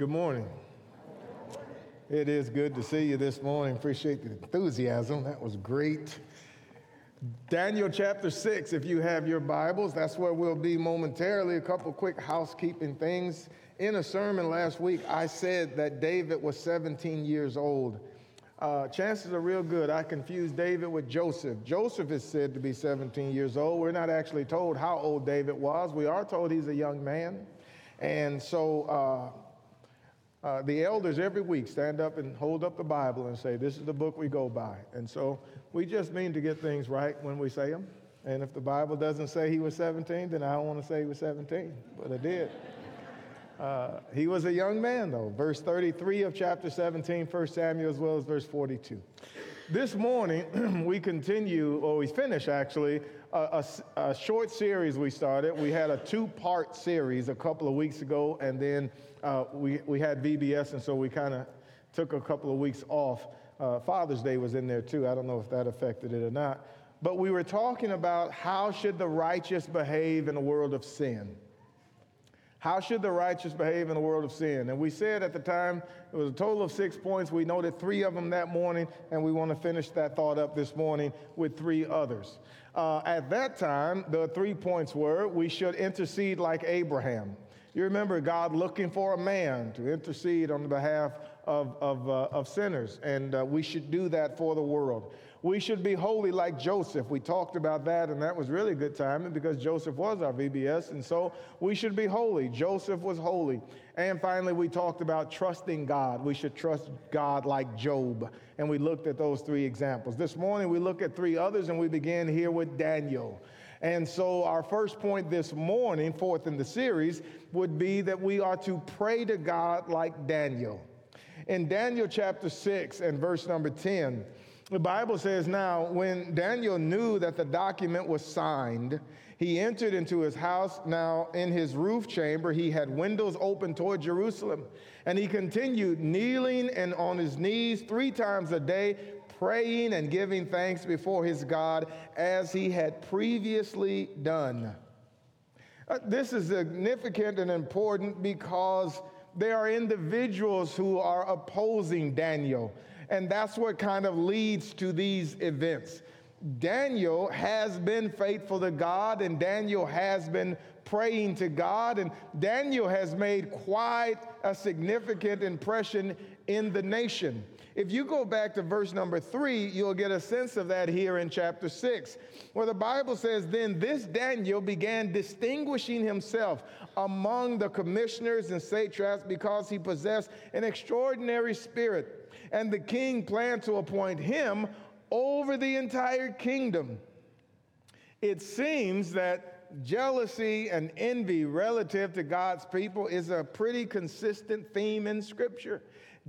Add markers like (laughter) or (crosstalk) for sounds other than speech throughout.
Good morning. It is good to see you this morning. Appreciate the enthusiasm. That was great. Daniel chapter 6, if you have your Bibles, that's where we'll be momentarily. A couple quick housekeeping things. In a sermon last week, I said that David was 17 years old. Uh, chances are real good. I confused David with Joseph. Joseph is said to be 17 years old. We're not actually told how old David was. We are told he's a young man. And so, uh, uh, the elders every week stand up and hold up the Bible and say, This is the book we go by. And so we just mean to get things right when we say them. And if the Bible doesn't say he was 17, then I don't want to say he was 17, but I did. Uh, he was a young man, though. Verse 33 of chapter 17, 1 Samuel, as well as verse 42. This morning, (clears throat) we continue, or we finish actually, a, a, a short series we started. We had a two part series a couple of weeks ago, and then uh, we, we had VBS, and so we kind of took a couple of weeks off. Uh, Father's Day was in there too. I don't know if that affected it or not. But we were talking about how should the righteous behave in a world of sin. How should the righteous behave in a world of sin? And we said at the time it was a total of six points. We noted three of them that morning, and we want to finish that thought up this morning with three others. Uh, at that time, the three points were we should intercede like Abraham. You remember God looking for a man to intercede on the behalf of, of, uh, of sinners, and uh, we should do that for the world. We should be holy like Joseph. We talked about that, and that was really good timing because Joseph was our VBS, and so we should be holy. Joseph was holy. And finally, we talked about trusting God. We should trust God like Job, and we looked at those three examples. This morning, we look at three others, and we begin here with Daniel. And so, our first point this morning, fourth in the series, would be that we are to pray to God like Daniel. In Daniel chapter 6 and verse number 10, the Bible says now, when Daniel knew that the document was signed, he entered into his house. Now, in his roof chamber, he had windows open toward Jerusalem. And he continued kneeling and on his knees three times a day, praying and giving thanks before his God as he had previously done. Uh, this is significant and important because there are individuals who are opposing Daniel, and that's what kind of leads to these events. Daniel has been faithful to God, and Daniel has been praying to God, and Daniel has made quite a significant impression in the nation. If you go back to verse number three, you'll get a sense of that here in chapter six, where the Bible says, Then this Daniel began distinguishing himself among the commissioners and satraps because he possessed an extraordinary spirit. And the king planned to appoint him over the entire kingdom. It seems that jealousy and envy relative to God's people is a pretty consistent theme in Scripture.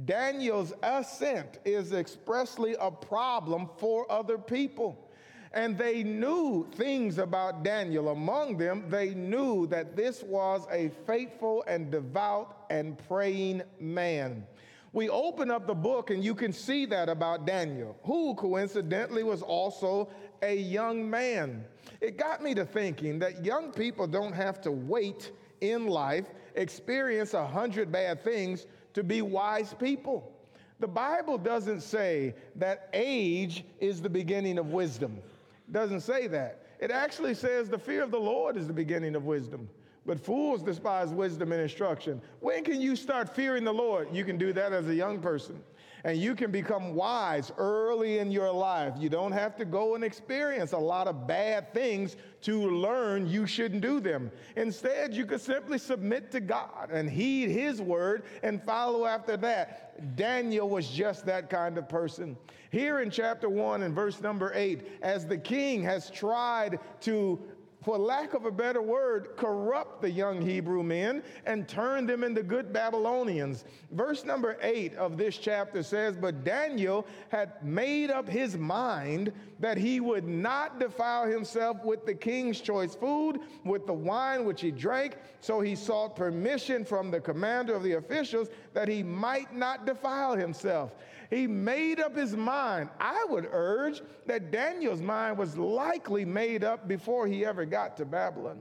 Daniel's ascent is expressly a problem for other people. And they knew things about Daniel. Among them, they knew that this was a faithful and devout and praying man. We open up the book and you can see that about Daniel, who coincidentally was also a young man. It got me to thinking that young people don't have to wait in life, experience a hundred bad things to be wise people. The Bible doesn't say that age is the beginning of wisdom. It doesn't say that. It actually says the fear of the Lord is the beginning of wisdom. But fools despise wisdom and instruction. When can you start fearing the Lord? You can do that as a young person and you can become wise early in your life. You don't have to go and experience a lot of bad things to learn you shouldn't do them. Instead, you could simply submit to God and heed His word and follow after that. Daniel was just that kind of person. Here in chapter 1 and verse number 8, as the king has tried to for lack of a better word, corrupt the young Hebrew men and turn them into good Babylonians. Verse number eight of this chapter says, But Daniel had made up his mind that he would not defile himself with the king's choice food, with the wine which he drank. So he sought permission from the commander of the officials that he might not defile himself. He made up his mind. I would urge that Daniel's mind was likely made up before he ever got to Babylon.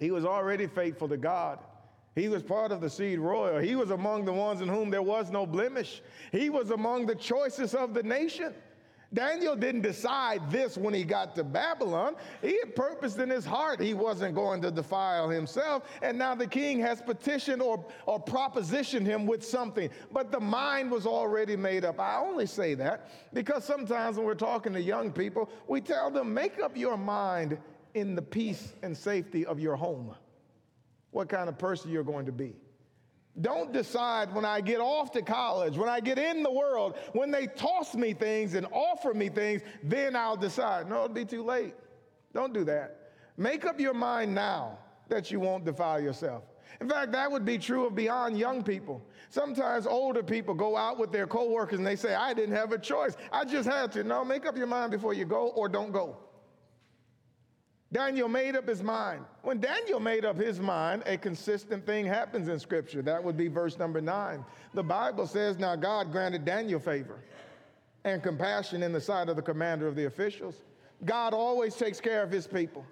He was already faithful to God. He was part of the seed royal. He was among the ones in whom there was no blemish. He was among the choicest of the nation. Daniel didn't decide this when he got to Babylon. He had purposed in his heart he wasn't going to defile himself. And now the king has petitioned or, or propositioned him with something. But the mind was already made up. I only say that because sometimes when we're talking to young people, we tell them, make up your mind in the peace and safety of your home, what kind of person you're going to be. Don't decide when I get off to college, when I get in the world, when they toss me things and offer me things, then I'll decide. No, it'll be too late. Don't do that. Make up your mind now that you won't defile yourself. In fact, that would be true of beyond young people. Sometimes older people go out with their coworkers and they say, I didn't have a choice. I just had to. No, make up your mind before you go or don't go. Daniel made up his mind. When Daniel made up his mind, a consistent thing happens in Scripture. That would be verse number nine. The Bible says, Now God granted Daniel favor and compassion in the sight of the commander of the officials. God always takes care of his people.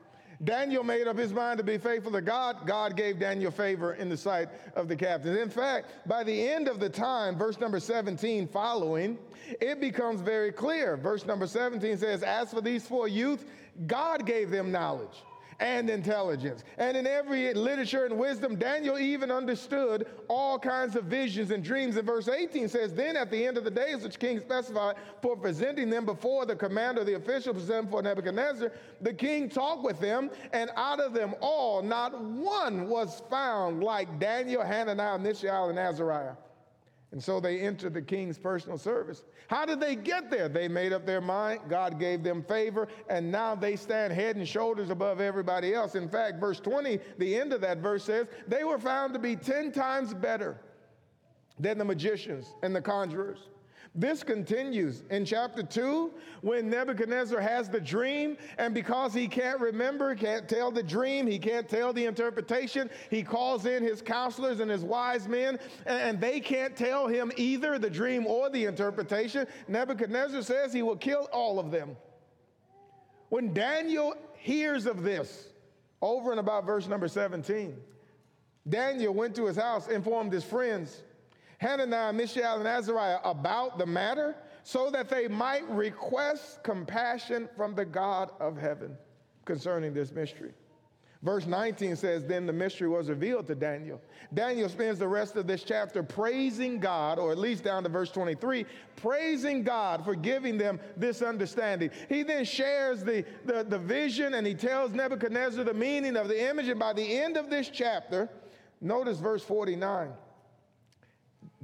Daniel made up his mind to be faithful to God. God gave Daniel favor in the sight of the captains. In fact, by the end of the time, verse number 17 following, it becomes very clear. Verse number 17 says, As for these four youth, God gave them knowledge and intelligence. And in every literature and wisdom, Daniel even understood all kinds of visions and dreams. And verse 18 says, Then at the end of the days, which king specified for presenting them before the commander, the official presented for Nebuchadnezzar, the king talked with them, and out of them all, not one was found like Daniel, Hananiah, Mishael, and Azariah. And so they entered the king's personal service. How did they get there? They made up their mind. God gave them favor, and now they stand head and shoulders above everybody else. In fact, verse 20, the end of that verse says, they were found to be 10 times better than the magicians and the conjurers. This continues in chapter 2 when Nebuchadnezzar has the dream, and because he can't remember, can't tell the dream, he can't tell the interpretation, he calls in his counselors and his wise men, and they can't tell him either the dream or the interpretation. Nebuchadnezzar says he will kill all of them. When Daniel hears of this, over and about verse number 17, Daniel went to his house, informed his friends, Hananiah, Mishael, and Azariah about the matter so that they might request compassion from the God of heaven concerning this mystery. Verse 19 says, Then the mystery was revealed to Daniel. Daniel spends the rest of this chapter praising God, or at least down to verse 23, praising God for giving them this understanding. He then shares the, the, the vision and he tells Nebuchadnezzar the meaning of the image. And by the end of this chapter, notice verse 49.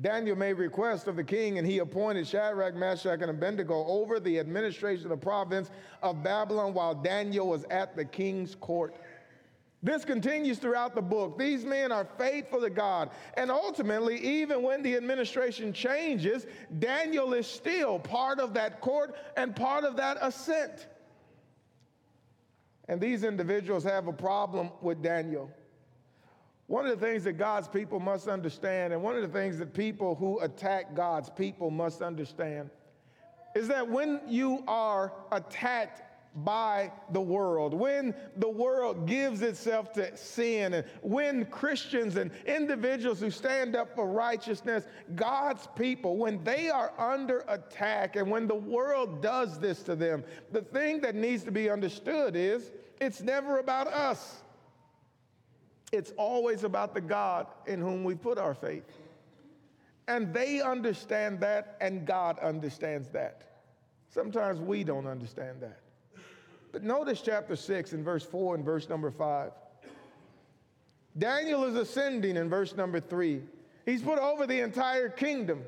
Daniel made request of the king, and he appointed Shadrach, Meshach, and Abednego over the administration of the province of Babylon while Daniel was at the king's court. This continues throughout the book. These men are faithful to God. And ultimately, even when the administration changes, Daniel is still part of that court and part of that ascent. And these individuals have a problem with Daniel. One of the things that God's people must understand, and one of the things that people who attack God's people must understand, is that when you are attacked by the world, when the world gives itself to sin, and when Christians and individuals who stand up for righteousness, God's people, when they are under attack and when the world does this to them, the thing that needs to be understood is it's never about us. It's always about the God in whom we put our faith. And they understand that, and God understands that. Sometimes we don't understand that. But notice chapter 6 and verse 4 and verse number 5. Daniel is ascending in verse number 3. He's put over the entire kingdom.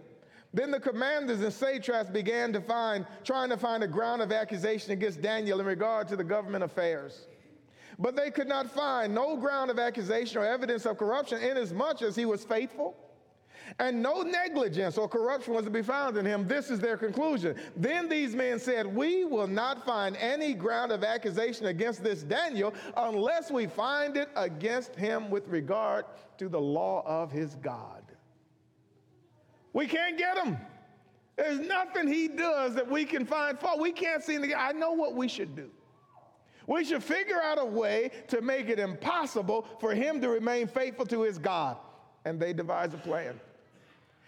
Then the commanders and satraps began to find, trying to find a ground of accusation against Daniel in regard to the government affairs. But they could not find no ground of accusation or evidence of corruption, inasmuch as he was faithful. And no negligence or corruption was to be found in him. This is their conclusion. Then these men said, We will not find any ground of accusation against this Daniel unless we find it against him with regard to the law of his God. We can't get him. There's nothing he does that we can find fault. We can't see the I know what we should do. We should figure out a way to make it impossible for him to remain faithful to his God. and they devise a plan.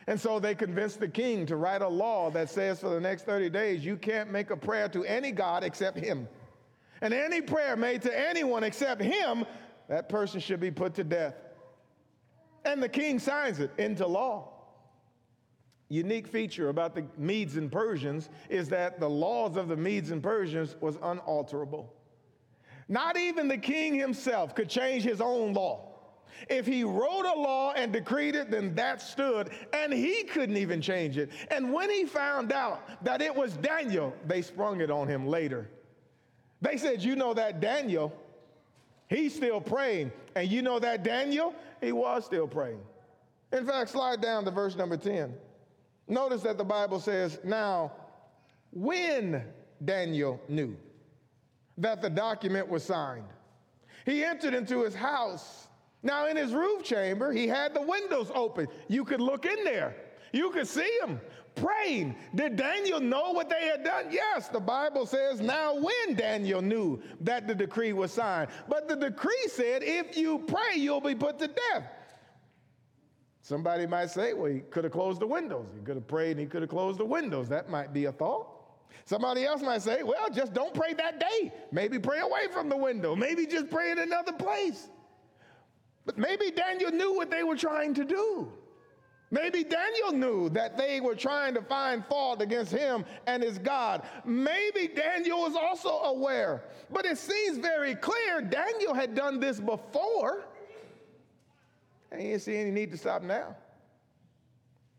And so they convinced the king to write a law that says for the next 30 days, you can't make a prayer to any God except him. And any prayer made to anyone except him, that person should be put to death. And the king signs it into law. Unique feature about the Medes and Persians is that the laws of the Medes and Persians was unalterable. Not even the king himself could change his own law. If he wrote a law and decreed it, then that stood, and he couldn't even change it. And when he found out that it was Daniel, they sprung it on him later. They said, You know that Daniel, he's still praying. And you know that Daniel, he was still praying. In fact, slide down to verse number 10. Notice that the Bible says, Now, when Daniel knew that the document was signed, he entered into his house. Now, in his roof chamber, he had the windows open. You could look in there, you could see him praying. Did Daniel know what they had done? Yes, the Bible says, Now, when Daniel knew that the decree was signed. But the decree said, If you pray, you'll be put to death. Somebody might say, well, he could have closed the windows. He could have prayed and he could have closed the windows. That might be a thought. Somebody else might say, well, just don't pray that day. Maybe pray away from the window. Maybe just pray in another place. But maybe Daniel knew what they were trying to do. Maybe Daniel knew that they were trying to find fault against him and his God. Maybe Daniel was also aware. But it seems very clear Daniel had done this before. And you didn't see any need to stop now.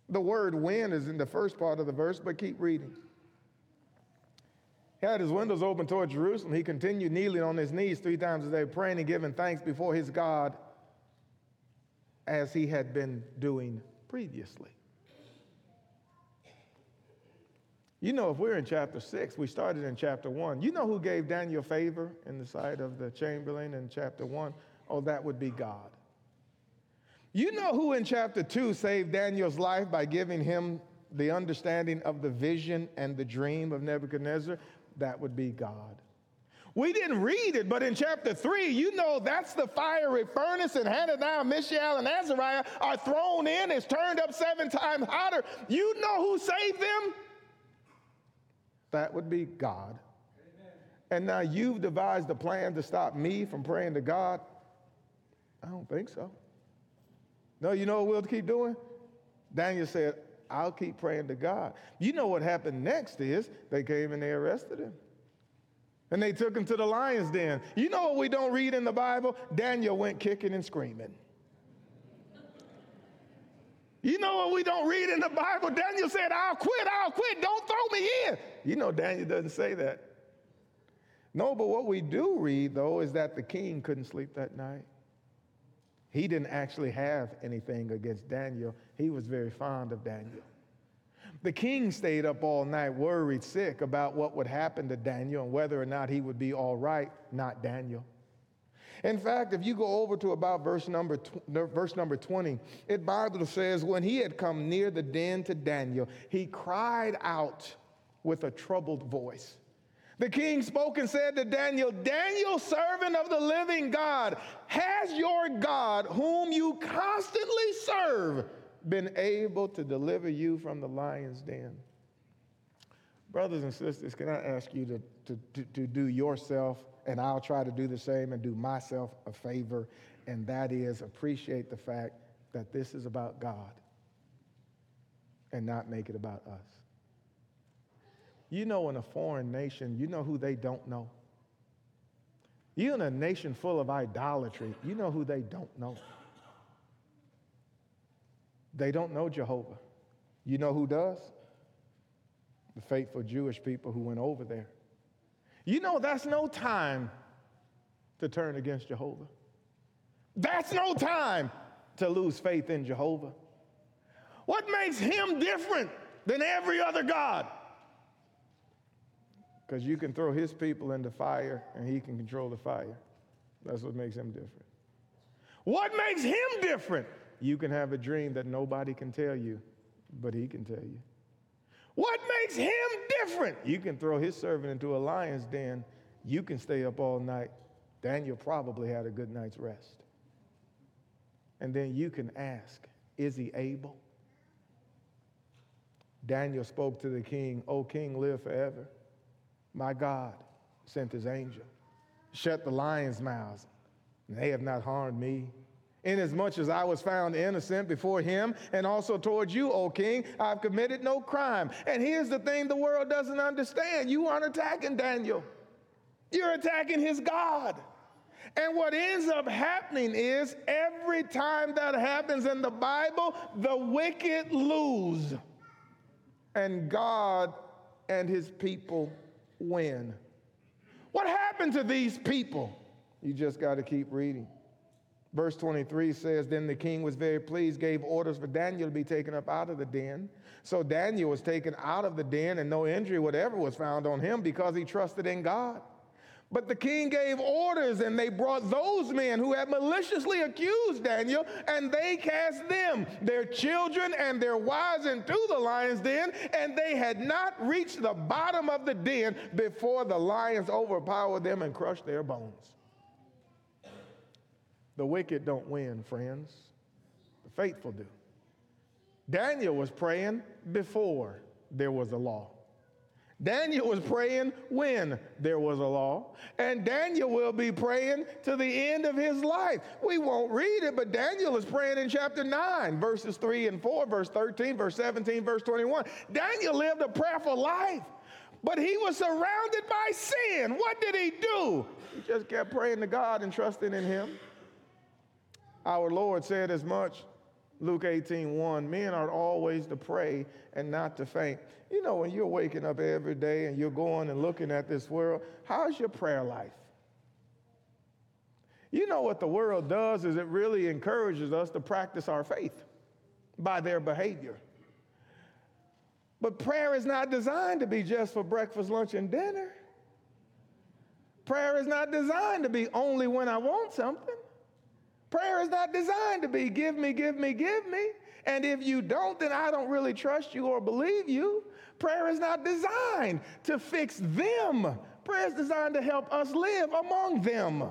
The word when is in the first part of the verse, but keep reading. He had his windows open toward Jerusalem. He continued kneeling on his knees three times a day, praying and giving thanks before his God as he had been doing previously. You know, if we're in chapter six, we started in chapter one. You know who gave Daniel favor in the sight of the chamberlain in chapter one? Oh, that would be God. You know who in chapter 2 saved Daniel's life by giving him the understanding of the vision and the dream of Nebuchadnezzar? That would be God. We didn't read it, but in chapter 3, you know that's the fiery furnace, and Hananiah, Mishael, and Azariah are thrown in. It's turned up seven times hotter. You know who saved them? That would be God. Amen. And now you've devised a plan to stop me from praying to God? I don't think so. No, you know what we'll keep doing? Daniel said, I'll keep praying to God. You know what happened next is they came and they arrested him. And they took him to the lion's den. You know what we don't read in the Bible? Daniel went kicking and screaming. You know what we don't read in the Bible? Daniel said, I'll quit, I'll quit, don't throw me in. You know, Daniel doesn't say that. No, but what we do read, though, is that the king couldn't sleep that night. He didn't actually have anything against Daniel. He was very fond of Daniel. The king stayed up all night, worried, sick about what would happen to Daniel and whether or not he would be all right, not Daniel. In fact, if you go over to about verse number, verse number 20, it Bible says, when he had come near the den to Daniel, he cried out with a troubled voice. The king spoke and said to Daniel, Daniel, servant of the living God, has your God, whom you constantly serve, been able to deliver you from the lion's den? Brothers and sisters, can I ask you to, to, to, to do yourself, and I'll try to do the same and do myself a favor, and that is appreciate the fact that this is about God and not make it about us. You know, in a foreign nation, you know who they don't know. You in a nation full of idolatry, you know who they don't know. They don't know Jehovah. You know who does? The faithful Jewish people who went over there. You know that's no time to turn against Jehovah. That's no time to lose faith in Jehovah. What makes him different than every other God? Because you can throw his people into fire and he can control the fire. That's what makes him different. What makes him different? You can have a dream that nobody can tell you, but he can tell you. What makes him different? You can throw his servant into a lion's den. You can stay up all night. Daniel probably had a good night's rest. And then you can ask, is he able? Daniel spoke to the king, O king, live forever. My God sent his angel, shut the lions' mouths, and they have not harmed me. Inasmuch as I was found innocent before him and also towards you, O king, I've committed no crime. And here's the thing the world doesn't understand you aren't attacking Daniel, you're attacking his God. And what ends up happening is every time that happens in the Bible, the wicked lose. And God and his people win. What happened to these people? You just got to keep reading. Verse 23 says, Then the king was very pleased, gave orders for Daniel to be taken up out of the den. So Daniel was taken out of the den, and no injury whatever was found on him because he trusted in God. But the king gave orders, and they brought those men who had maliciously accused Daniel, and they cast them, their children, and their wives into the lion's den, and they had not reached the bottom of the den before the lions overpowered them and crushed their bones. The wicked don't win, friends, the faithful do. Daniel was praying before there was a law. Daniel was praying when there was a law, and Daniel will be praying to the end of his life. We won't read it, but Daniel is praying in chapter 9, verses 3 and 4, verse 13, verse 17, verse 21. Daniel lived a prayerful life, but he was surrounded by sin. What did he do? He just kept praying to God and trusting in him. Our Lord said as much Luke 18, 1, men are always to pray and not to faint. You know, when you're waking up every day and you're going and looking at this world, how's your prayer life? You know what the world does is it really encourages us to practice our faith by their behavior. But prayer is not designed to be just for breakfast, lunch, and dinner. Prayer is not designed to be only when I want something. Prayer is not designed to be give me, give me, give me. And if you don't, then I don't really trust you or believe you. Prayer is not designed to fix them. Prayer is designed to help us live among them.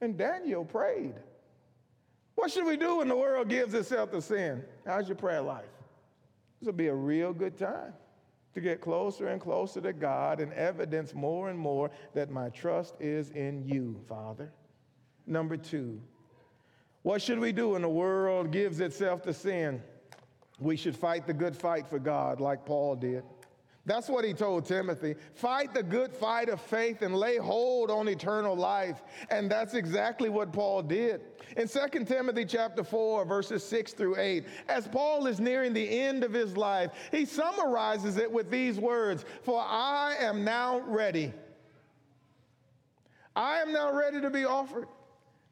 And Daniel prayed. What should we do when the world gives itself to sin? How's your prayer life? This will be a real good time to get closer and closer to God and evidence more and more that my trust is in you, Father. Number two, what should we do when the world gives itself to sin? We should fight the good fight for God, like Paul did. That's what he told Timothy. Fight the good fight of faith and lay hold on eternal life. And that's exactly what Paul did. In 2 Timothy chapter 4, verses 6 through 8, as Paul is nearing the end of his life, he summarizes it with these words For I am now ready. I am now ready to be offered.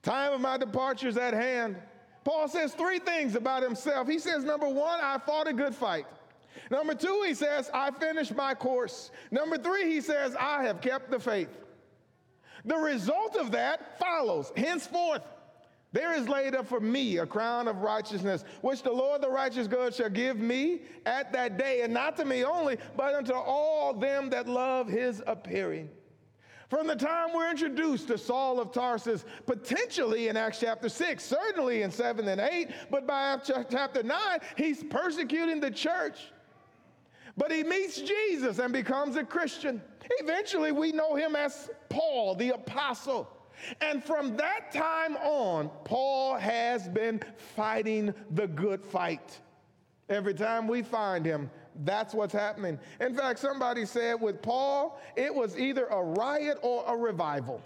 Time of my departure is at hand. Paul says three things about himself. He says, number one, I fought a good fight. Number two, he says, I finished my course. Number three, he says, I have kept the faith. The result of that follows. Henceforth, there is laid up for me a crown of righteousness, which the Lord the righteous God shall give me at that day, and not to me only, but unto all them that love his appearing. From the time we're introduced to Saul of Tarsus, potentially in Acts chapter 6, certainly in 7 and 8, but by chapter 9, he's persecuting the church. But he meets Jesus and becomes a Christian. Eventually, we know him as Paul, the apostle. And from that time on, Paul has been fighting the good fight. Every time we find him, that's what's happening. In fact, somebody said with Paul, it was either a riot or a revival.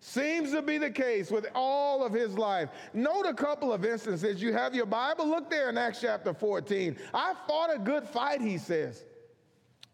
Seems to be the case with all of his life. Note a couple of instances. You have your Bible, look there in Acts chapter 14. I fought a good fight, he says.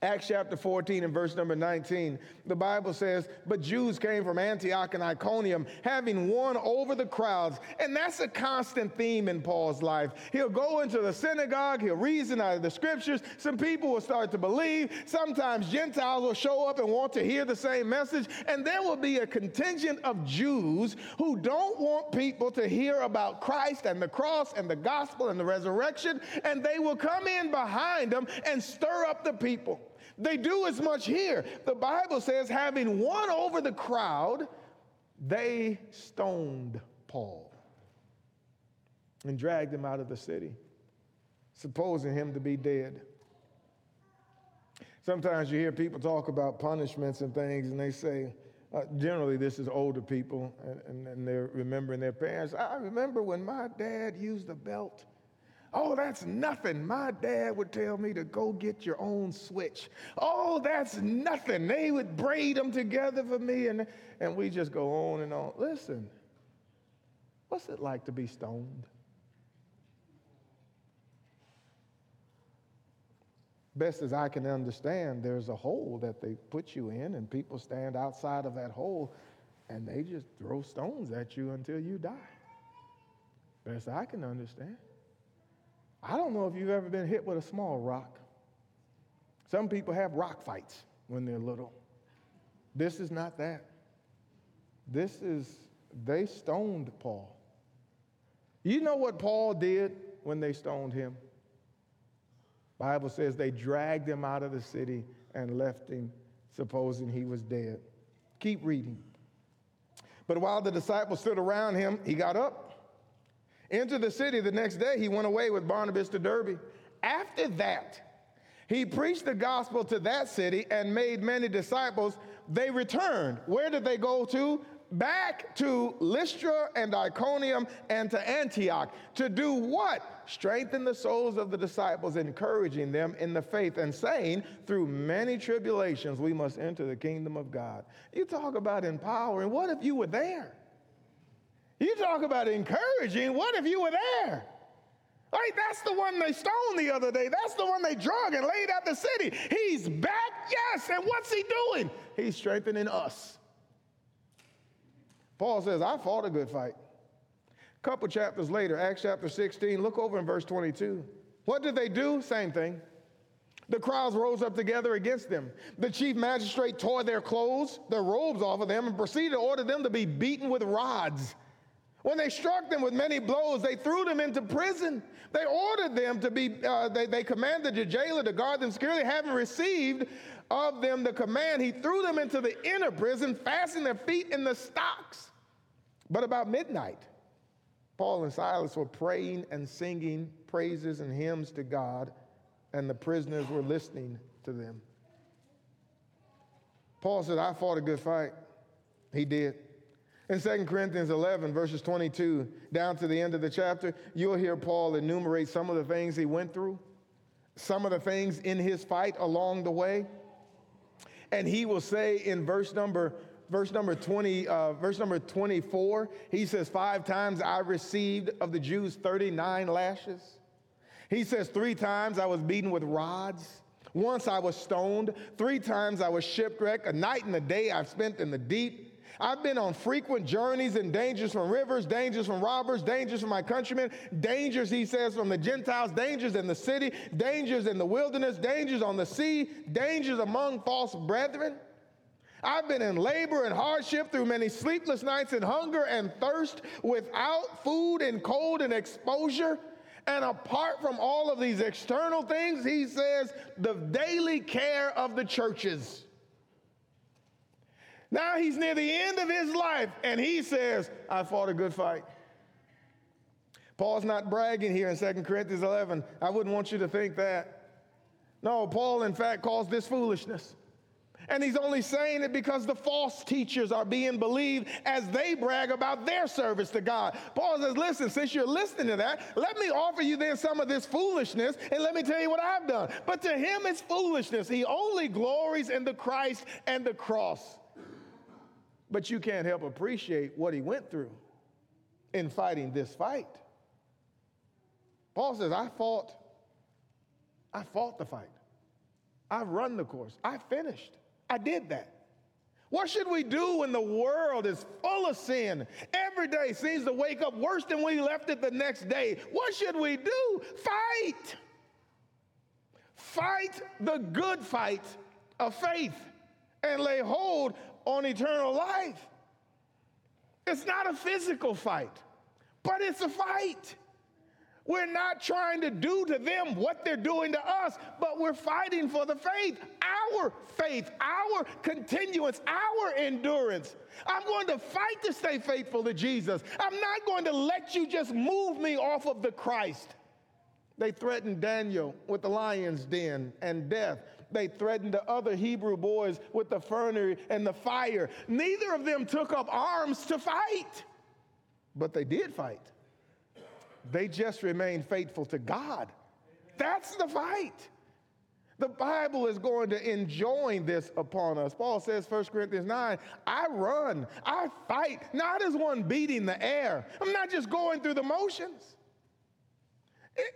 Acts chapter 14 and verse number 19, the Bible says, But Jews came from Antioch and Iconium, having won over the crowds. And that's a constant theme in Paul's life. He'll go into the synagogue, he'll reason out of the scriptures. Some people will start to believe. Sometimes Gentiles will show up and want to hear the same message. And there will be a contingent of Jews who don't want people to hear about Christ and the cross and the gospel and the resurrection. And they will come in behind them and stir up the people. They do as much here. The Bible says, having won over the crowd, they stoned Paul. and dragged him out of the city, supposing him to be dead. Sometimes you hear people talk about punishments and things, and they say, uh, generally, this is older people, and, and, and, they're remembering their parents. I remember when my dad used a belt. Oh, that's nothing. My dad would tell me to go get your own switch. Oh, that's nothing. They would braid them together for me, and, and we just go on and on. Listen, what's it like to be stoned? best as I can understand, there's a hole that they put you in, and people stand outside of that hole and they just throw stones at you until you die. Best I can understand. I don't know if you've ever been hit with a small rock. Some people have rock fights when they're little. This is not that. This is, they stoned Paul. You know what Paul did when they stoned him? Bible says they dragged him out of the city and left him, supposing he was dead. Keep reading. But while the disciples stood around him, he got up, entered the city. The next day, he went away with Barnabas to Derbe. After that, he preached the gospel to that city and made many disciples. They returned. Where did they go to? Back to Lystra and Iconium and to Antioch. To do what? strengthen the souls of the disciples, encouraging them in the faith, and saying, through many tribulations, we must enter the kingdom of God. You talk about empowering. What if you were there? You talk about encouraging. What if you were there? Right, that's the one they stoned the other day. That's the one they drug and laid out the city. He's back, yes. And what's he doing? He's strengthening us. Paul says, I fought a good fight A couple chapters later, Acts chapter 16, look over in verse 22. What did they do? Same thing. The crowds rose up together against them. The chief magistrate tore their clothes, their robes off of them, and proceeded to order them to be beaten with rods. When they struck them with many blows, they threw them into prison. They ordered them to be, uh, they, they commanded the jailer to guard them securely. Having received of them the command, he threw them into the inner prison, fastening their feet in the stocks. But about midnight, Paul and Silas were praying and singing praises and hymns to God, and the prisoners were listening to them. Paul said, I fought a good fight. He did. In 2 Corinthians 11, verses 22 down to the end of the chapter, you'll hear Paul enumerate some of the things he went through, some of the things in his fight along the way. And he will say in verse number verse number 20, uh, verse number 24, he says, Five times I received of the Jews 39 lashes. He says, Three times I was beaten with rods. Once I was stoned. Three times I was shipwrecked. A night and a day I've spent in the deep. I've been on frequent journeys and dangers from rivers, dangers from robbers, dangers from my countrymen, dangers, he says, from the Gentiles, dangers in the city, dangers in the wilderness, dangers on the sea, dangers among false brethren. I've been in labor and hardship through many sleepless nights and hunger and thirst without food and cold and exposure. And apart from all of these external things, he says the daily care of the churches. Now he's near the end of his life and he says, I fought a good fight. Paul's not bragging here in 2 Corinthians 11. I wouldn't want you to think that. No, Paul, in fact, calls this foolishness. And he's only saying it because the false teachers are being believed as they brag about their service to God. Paul says, Listen, since you're listening to that, let me offer you then some of this foolishness and let me tell you what I've done. But to him, it's foolishness. He only glories in the Christ and the cross. But you can't help appreciate what he went through in fighting this fight. Paul says, I fought, I fought the fight. I've run the course. I finished. I did that. What should we do when the world is full of sin? Every day seems to wake up worse than we left it the next day. What should we do? Fight. Fight the good fight of faith and lay hold on eternal life. It's not a physical fight, but it's a fight. We're not trying to do to them what they're doing to us, but we're fighting for the faith, our faith, our continuance, our endurance. I'm going to fight to stay faithful to Jesus. I'm not going to let you just move me off of the Christ. They threatened Daniel with the lion's den and death. They threatened the other Hebrew boys with the fernery and the fire. Neither of them took up arms to fight, but they did fight. They just remained faithful to God. That's the fight. The Bible is going to enjoin this upon us. Paul says, 1 Corinthians 9, I run, I fight, not as one beating the air. I'm not just going through the motions.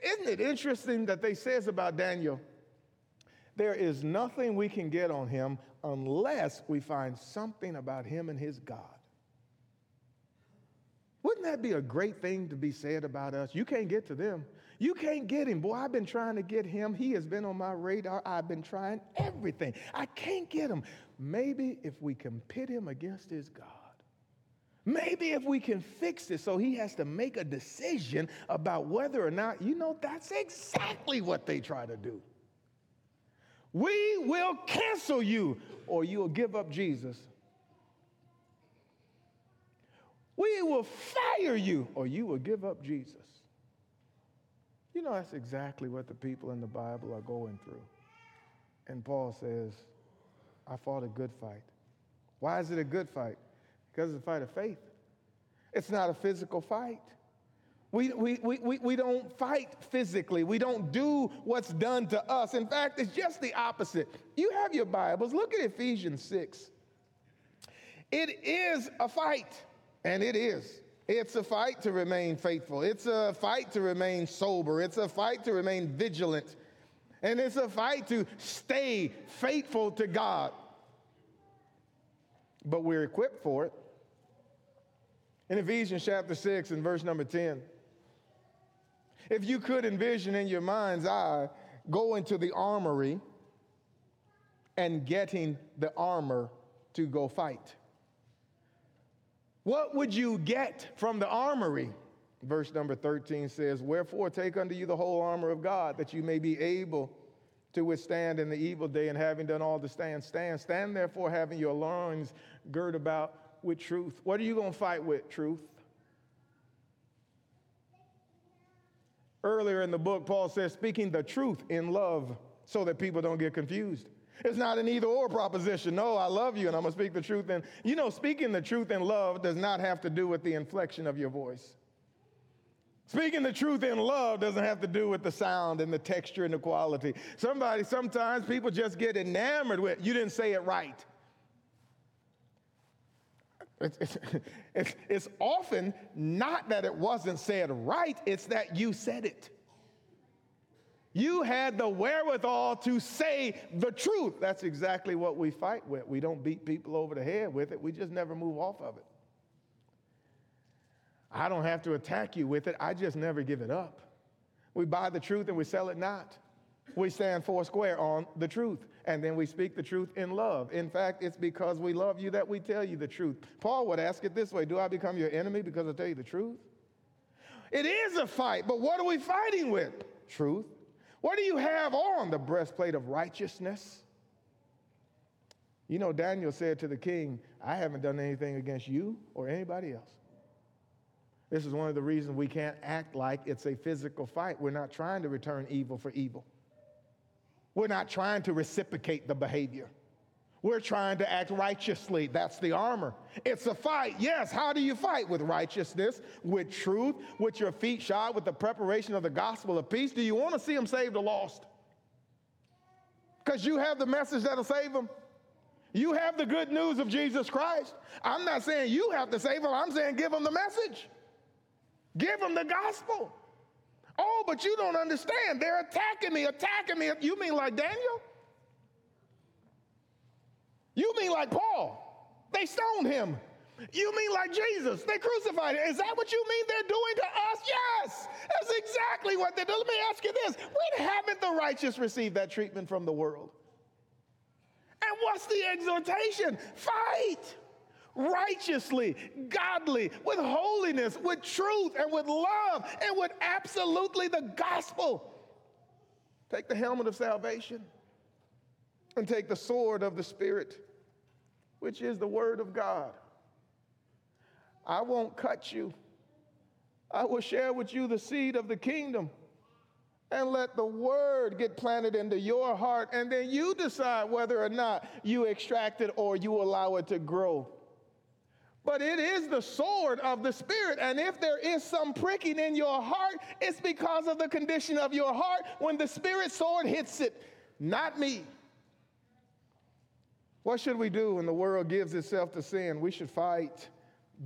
Isn't it interesting that they says about Daniel, there is nothing we can get on him unless we find something about him and his God. Wouldn't that be a great thing to be said about us? You can't get to them. You can't get him. Boy, I've been trying to get him. He has been on my radar. I've been trying everything. I can't get him. Maybe if we can pit him against his God. Maybe if we can fix it so he has to make a decision about whether or not, you know, that's exactly what they try to do. We will cancel you or you'll give up Jesus we will fire you or you will give up Jesus. You know, that's exactly what the people in the Bible are going through. And Paul says, I fought a good fight. Why is it a good fight? Because it's a fight of faith. It's not a physical fight. We, we, we, we, don't fight physically. We don't do what's done to us. In fact, it's just the opposite. You have your Bibles. Look at Ephesians 6. It is a fight. And it is. It's a fight to remain faithful. It's a fight to remain sober. It's a fight to remain vigilant. And it's a fight to stay faithful to God. But we're equipped for it. In Ephesians chapter 6 and verse number 10, if you could envision in your mind's eye going to the armory and getting the armor to go fight. What would you get from the armory? Verse number 13 says, Wherefore take unto you the whole armor of God, that you may be able to withstand in the evil day, and having done all to stand, stand. Stand therefore, having your loins girt about with truth. What are you going to fight with? Truth. Earlier in the book, Paul says, speaking the truth in love so that people don't get confused. It's not an either or proposition. No, I love you and I'm going to speak the truth. And you know, speaking the truth in love does not have to do with the inflection of your voice. Speaking the truth in love doesn't have to do with the sound and the texture and the quality. Somebody, sometimes people just get enamored with, you didn't say it right. It's, (laughs) it's, it's, often not that it wasn't said right, it's that you said it. You had the wherewithal to say the truth. That's exactly what we fight with. We don't beat people over the head with it, we just never move off of it. I don't have to attack you with it, I just never give it up. We buy the truth and we sell it not. We stand four square on the truth, and then we speak the truth in love. In fact, it's because we love you that we tell you the truth. Paul would ask it this way Do I become your enemy because I tell you the truth? It is a fight, but what are we fighting with? Truth. What do you have on? The breastplate of righteousness. You know, Daniel said to the king, I haven't done anything against you or anybody else. This is one of the reasons we can't act like it's a physical fight. We're not trying to return evil for evil. We're not trying to reciprocate the behavior. We're trying to act righteously. That's the armor. It's a fight. Yes. How do you fight? With righteousness, with truth, with your feet shod, with the preparation of the gospel of peace. Do you want to see them saved or lost? Because you have the message that'll save them. You have the good news of Jesus Christ. I'm not saying you have to save them, I'm saying give them the message. Give them the gospel. Oh, but you don't understand. They're attacking me, attacking me. You mean like Daniel? You mean like Paul? They stoned him. You mean like Jesus? They crucified him. Is that what you mean they're doing to us? Yes, that's exactly what they're doing. Let me ask you this when haven't the righteous received that treatment from the world? And what's the exhortation? Fight. Righteously, godly, with holiness, with truth, and with love, and with absolutely the gospel. Take the helmet of salvation and take the sword of the Spirit, which is the word of God. I won't cut you. I will share with you the seed of the kingdom and let the word get planted into your heart, and then you decide whether or not you extract it or you allow it to grow. But it is the sword of the Spirit, and if there is some pricking in your heart, it's because of the condition of your heart when the Spirit sword hits it, not me. What should we do when the world gives itself to sin? We should fight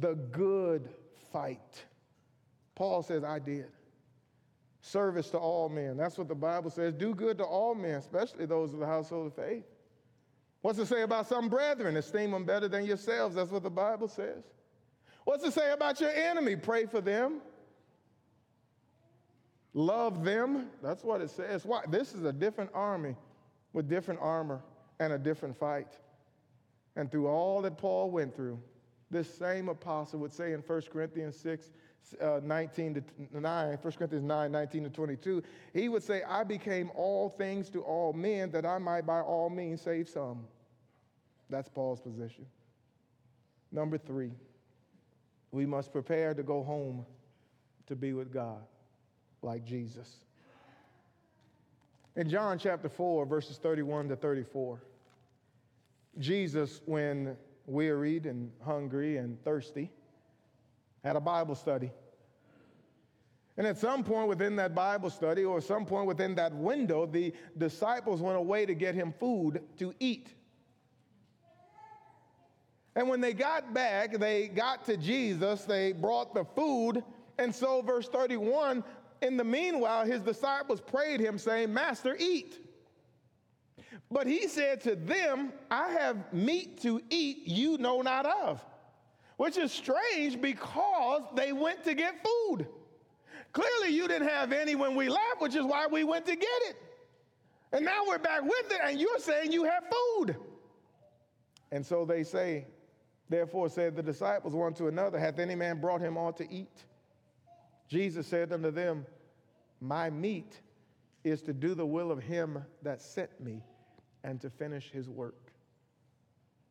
the good fight. Paul says, I did service to all men. That's what the Bible says. Do good to all men, especially those of the household of faith. What's it say about some brethren? Esteem them better than yourselves. That's what the Bible says. What's it say about your enemy? Pray for them. Love them. That's what it says. Why? This is a different army with different armor and a different fight. And through all that Paul went through, this same apostle would say in 1 Corinthians 6 uh, 19 to 9, 1 Corinthians 9, 19 to 22, he would say, I became all things to all men that I might by all means save some. That's Paul's position. Number three, we must prepare to go home to be with God like Jesus. In John chapter 4, verses 31 to 34, Jesus, when wearied and hungry and thirsty, had a Bible study. And at some point within that Bible study, or some point within that window, the disciples went away to get him food to eat. And when they got back, they got to Jesus, they brought the food. And so, verse 31, in the meanwhile, his disciples prayed him, saying, Master, eat. But he said to them, I have meat to eat you know not of which is strange because they went to get food. Clearly, you didn't have any when we left, which is why we went to get it. And now we're back with it, and you're saying you have food. And so they say, Therefore said the disciples one to another, Hath any man brought him all to eat? Jesus said unto them, My meat is to do the will of him that sent me and to finish his work.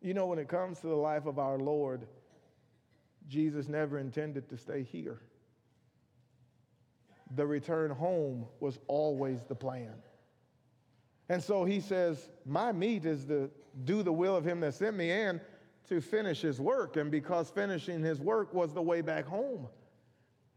You know, when it comes to the life of our Lord, Jesus never intended to stay here. The return home was always the plan. And so he says, My meat is to do the will of him that sent me and to finish his work. And because finishing his work was the way back home.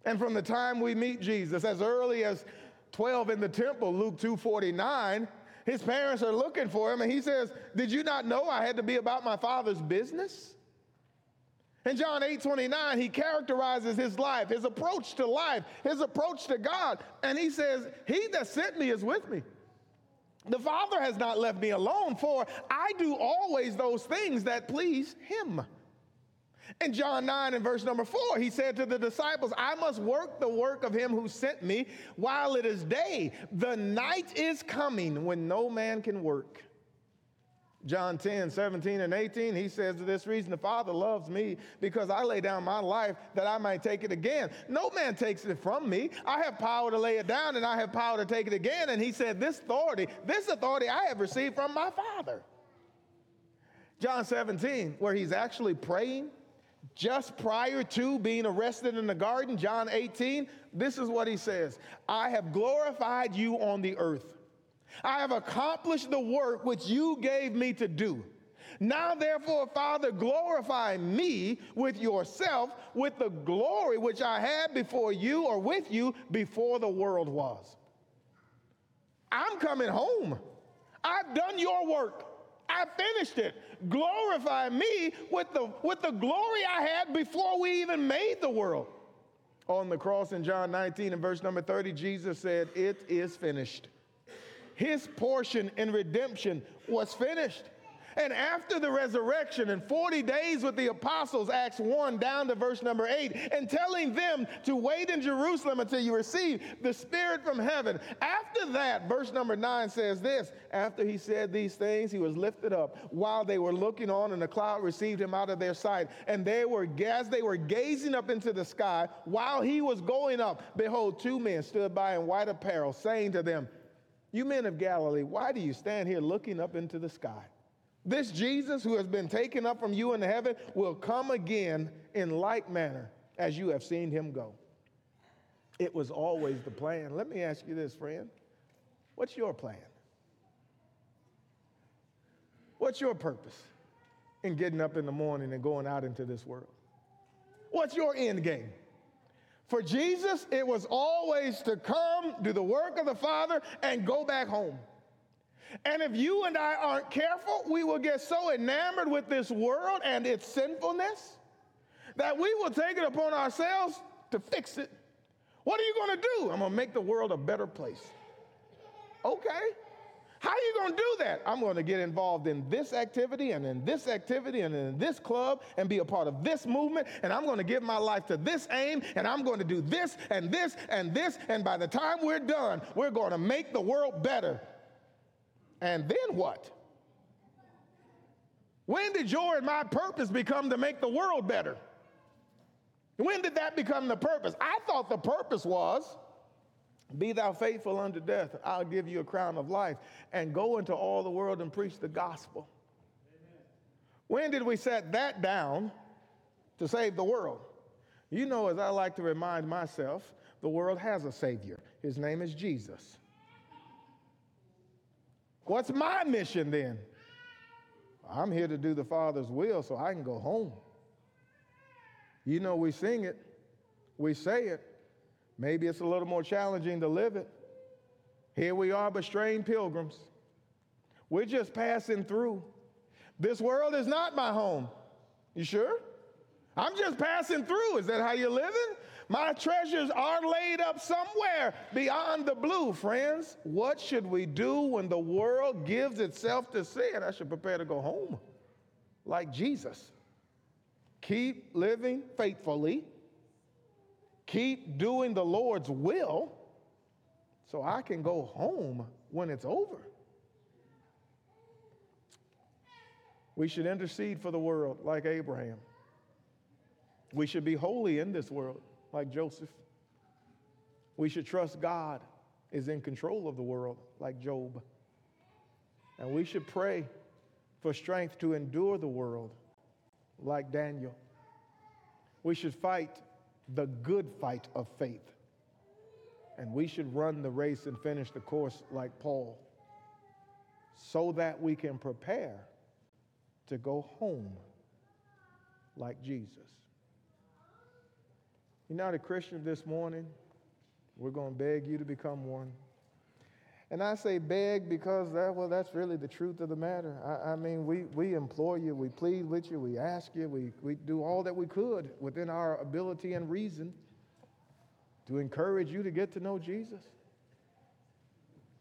And from the time we meet Jesus, as early as 12 in the temple, Luke 2:49, his parents are looking for him, and he says, Did you not know I had to be about my father's business? In John 8 29, he characterizes his life, his approach to life, his approach to God. And he says, He that sent me is with me. The Father has not left me alone, for I do always those things that please him. In John 9 and verse number 4, he said to the disciples, I must work the work of him who sent me while it is day. The night is coming when no man can work. John 10, 17, and 18, he says, To this reason, the Father loves me because I lay down my life that I might take it again. No man takes it from me. I have power to lay it down and I have power to take it again. And he said, This authority, this authority I have received from my Father. John 17, where he's actually praying just prior to being arrested in the garden, John 18, this is what he says I have glorified you on the earth. I have accomplished the work which you gave me to do. Now, therefore, Father, glorify me with yourself, with the glory which I had before you or with you before the world was. I'm coming home. I've done your work. I finished it. Glorify me with the, with the glory I had before we even made the world. On the cross in John 19 and verse number 30, Jesus said, It is finished his portion in redemption was finished. And after the resurrection and 40 days with the apostles, Acts 1 down to verse number 8, and telling them to wait in Jerusalem until you receive the Spirit from heaven. After that, verse number 9 says this After he said these things, he was lifted up while they were looking on, and the cloud received him out of their sight. And they were, as they were gazing up into the sky, while he was going up, behold, two men stood by in white apparel, saying to them, You men of Galilee, why do you stand here looking up into the sky? This Jesus who has been taken up from you into heaven will come again in like manner as you have seen him go. It was always the plan. Let me ask you this, friend. What's your plan? What's your purpose in getting up in the morning and going out into this world? What's your end game? For Jesus, it was always to come, do the work of the Father, and go back home. And if you and I aren't careful, we will get so enamored with this world and its sinfulness that we will take it upon ourselves to fix it. What are you going to do? I'm going to make the world a better place. Okay. How are you going to do that? I'm going to get involved in this activity and in this activity and in this club and be a part of this movement. And I'm going to give my life to this aim and I'm going to do this and this and this. And by the time we're done, we're going to make the world better. And then what? When did your and my purpose become to make the world better? When did that become the purpose? I thought the purpose was be thou faithful unto death, I'll give you a crown of life, and go into all the world and preach the gospel. Amen. When did we set that down to save the world? You know, as I like to remind myself, the world has a Savior. His name is Jesus. What's my mission then? I'm here to do the Father's will so I can go home. You know, we sing it, we say it. Maybe it's a little more challenging to live it. Here we are, but strange pilgrims. We're just passing through. This world is not my home. You sure? I'm just passing through. Is that how you're living? My treasures are laid up somewhere beyond the blue, friends. What should we do when the world gives itself to sin? I should prepare to go home like Jesus. Keep living faithfully, keep doing the Lord's will so I can go home when it's over. We should intercede for the world like Abraham. We should be holy in this world like Joseph. We should trust God is in control of the world like Job. And we should pray for strength to endure the world like Daniel. We should fight the good fight of faith. And we should run the race and finish the course like Paul so that we can prepare to go home like Jesus. You're not a Christian this morning. We're going to beg you to become one. And I say beg because that, well, that's really the truth of the matter. I, I, mean, we, we implore you, we plead with you, we ask you, we, we do all that we could within our ability and reason to encourage you to get to know Jesus.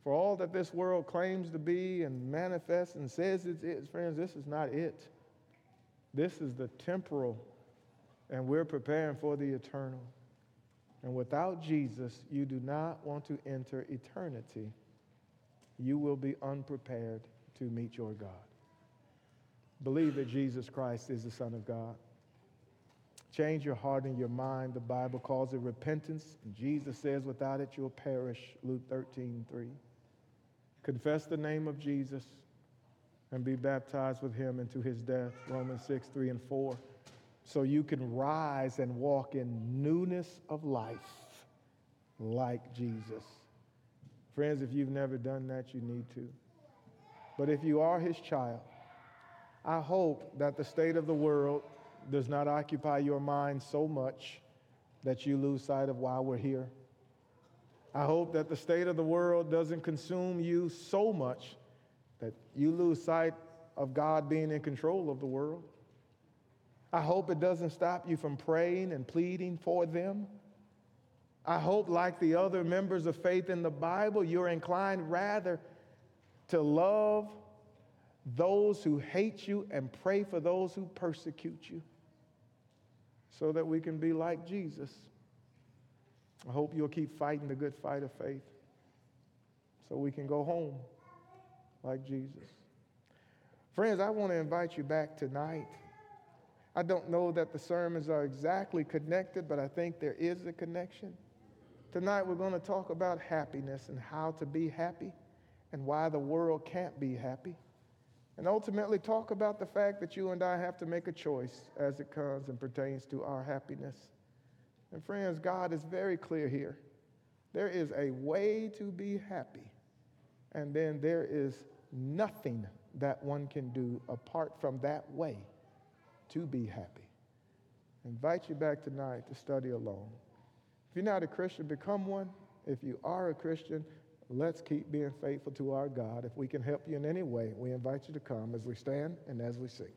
For all that this world claims to be and manifests and says it is, it, friends, this is not it. This is the temporal and we're preparing for the eternal. And without Jesus, you do not want to enter eternity. You will be unprepared to meet your God. Believe that Jesus Christ is the Son of God. Change your heart and your mind. The Bible calls it repentance. Jesus says, without it, you'll perish. Luke 13, 3. Confess the name of Jesus and be baptized with him into his death. Romans 6, 3 and 4 so you can rise and walk in newness of life like Jesus. Friends, if you've never done that, you need to. But if you are his child, I hope that the state of the world does not occupy your mind so much that you lose sight of why we're here. I hope that the state of the world doesn't consume you so much that you lose sight of God being in control of the world. I hope it doesn't stop you from praying and pleading for them. I hope, like the other members of faith in the Bible, you're inclined rather to love those who hate you and pray for those who persecute you so that we can be like Jesus. I hope you'll keep fighting the good fight of faith so we can go home like Jesus. Friends, I want to invite you back tonight. I don't know that the sermons are exactly connected, but I think there is a connection. Tonight we're going to talk about happiness and how to be happy and why the world can't be happy. And ultimately talk about the fact that you and I have to make a choice as it comes and pertains to our happiness. And friends, God is very clear here. There is a way to be happy, and then there is nothing that one can do apart from that way to be happy. I invite you back tonight to study alone. If you're not a Christian, become one. If you are a Christian, let's keep being faithful to our God. If we can help you in any way, we invite you to come as we stand and as we sing.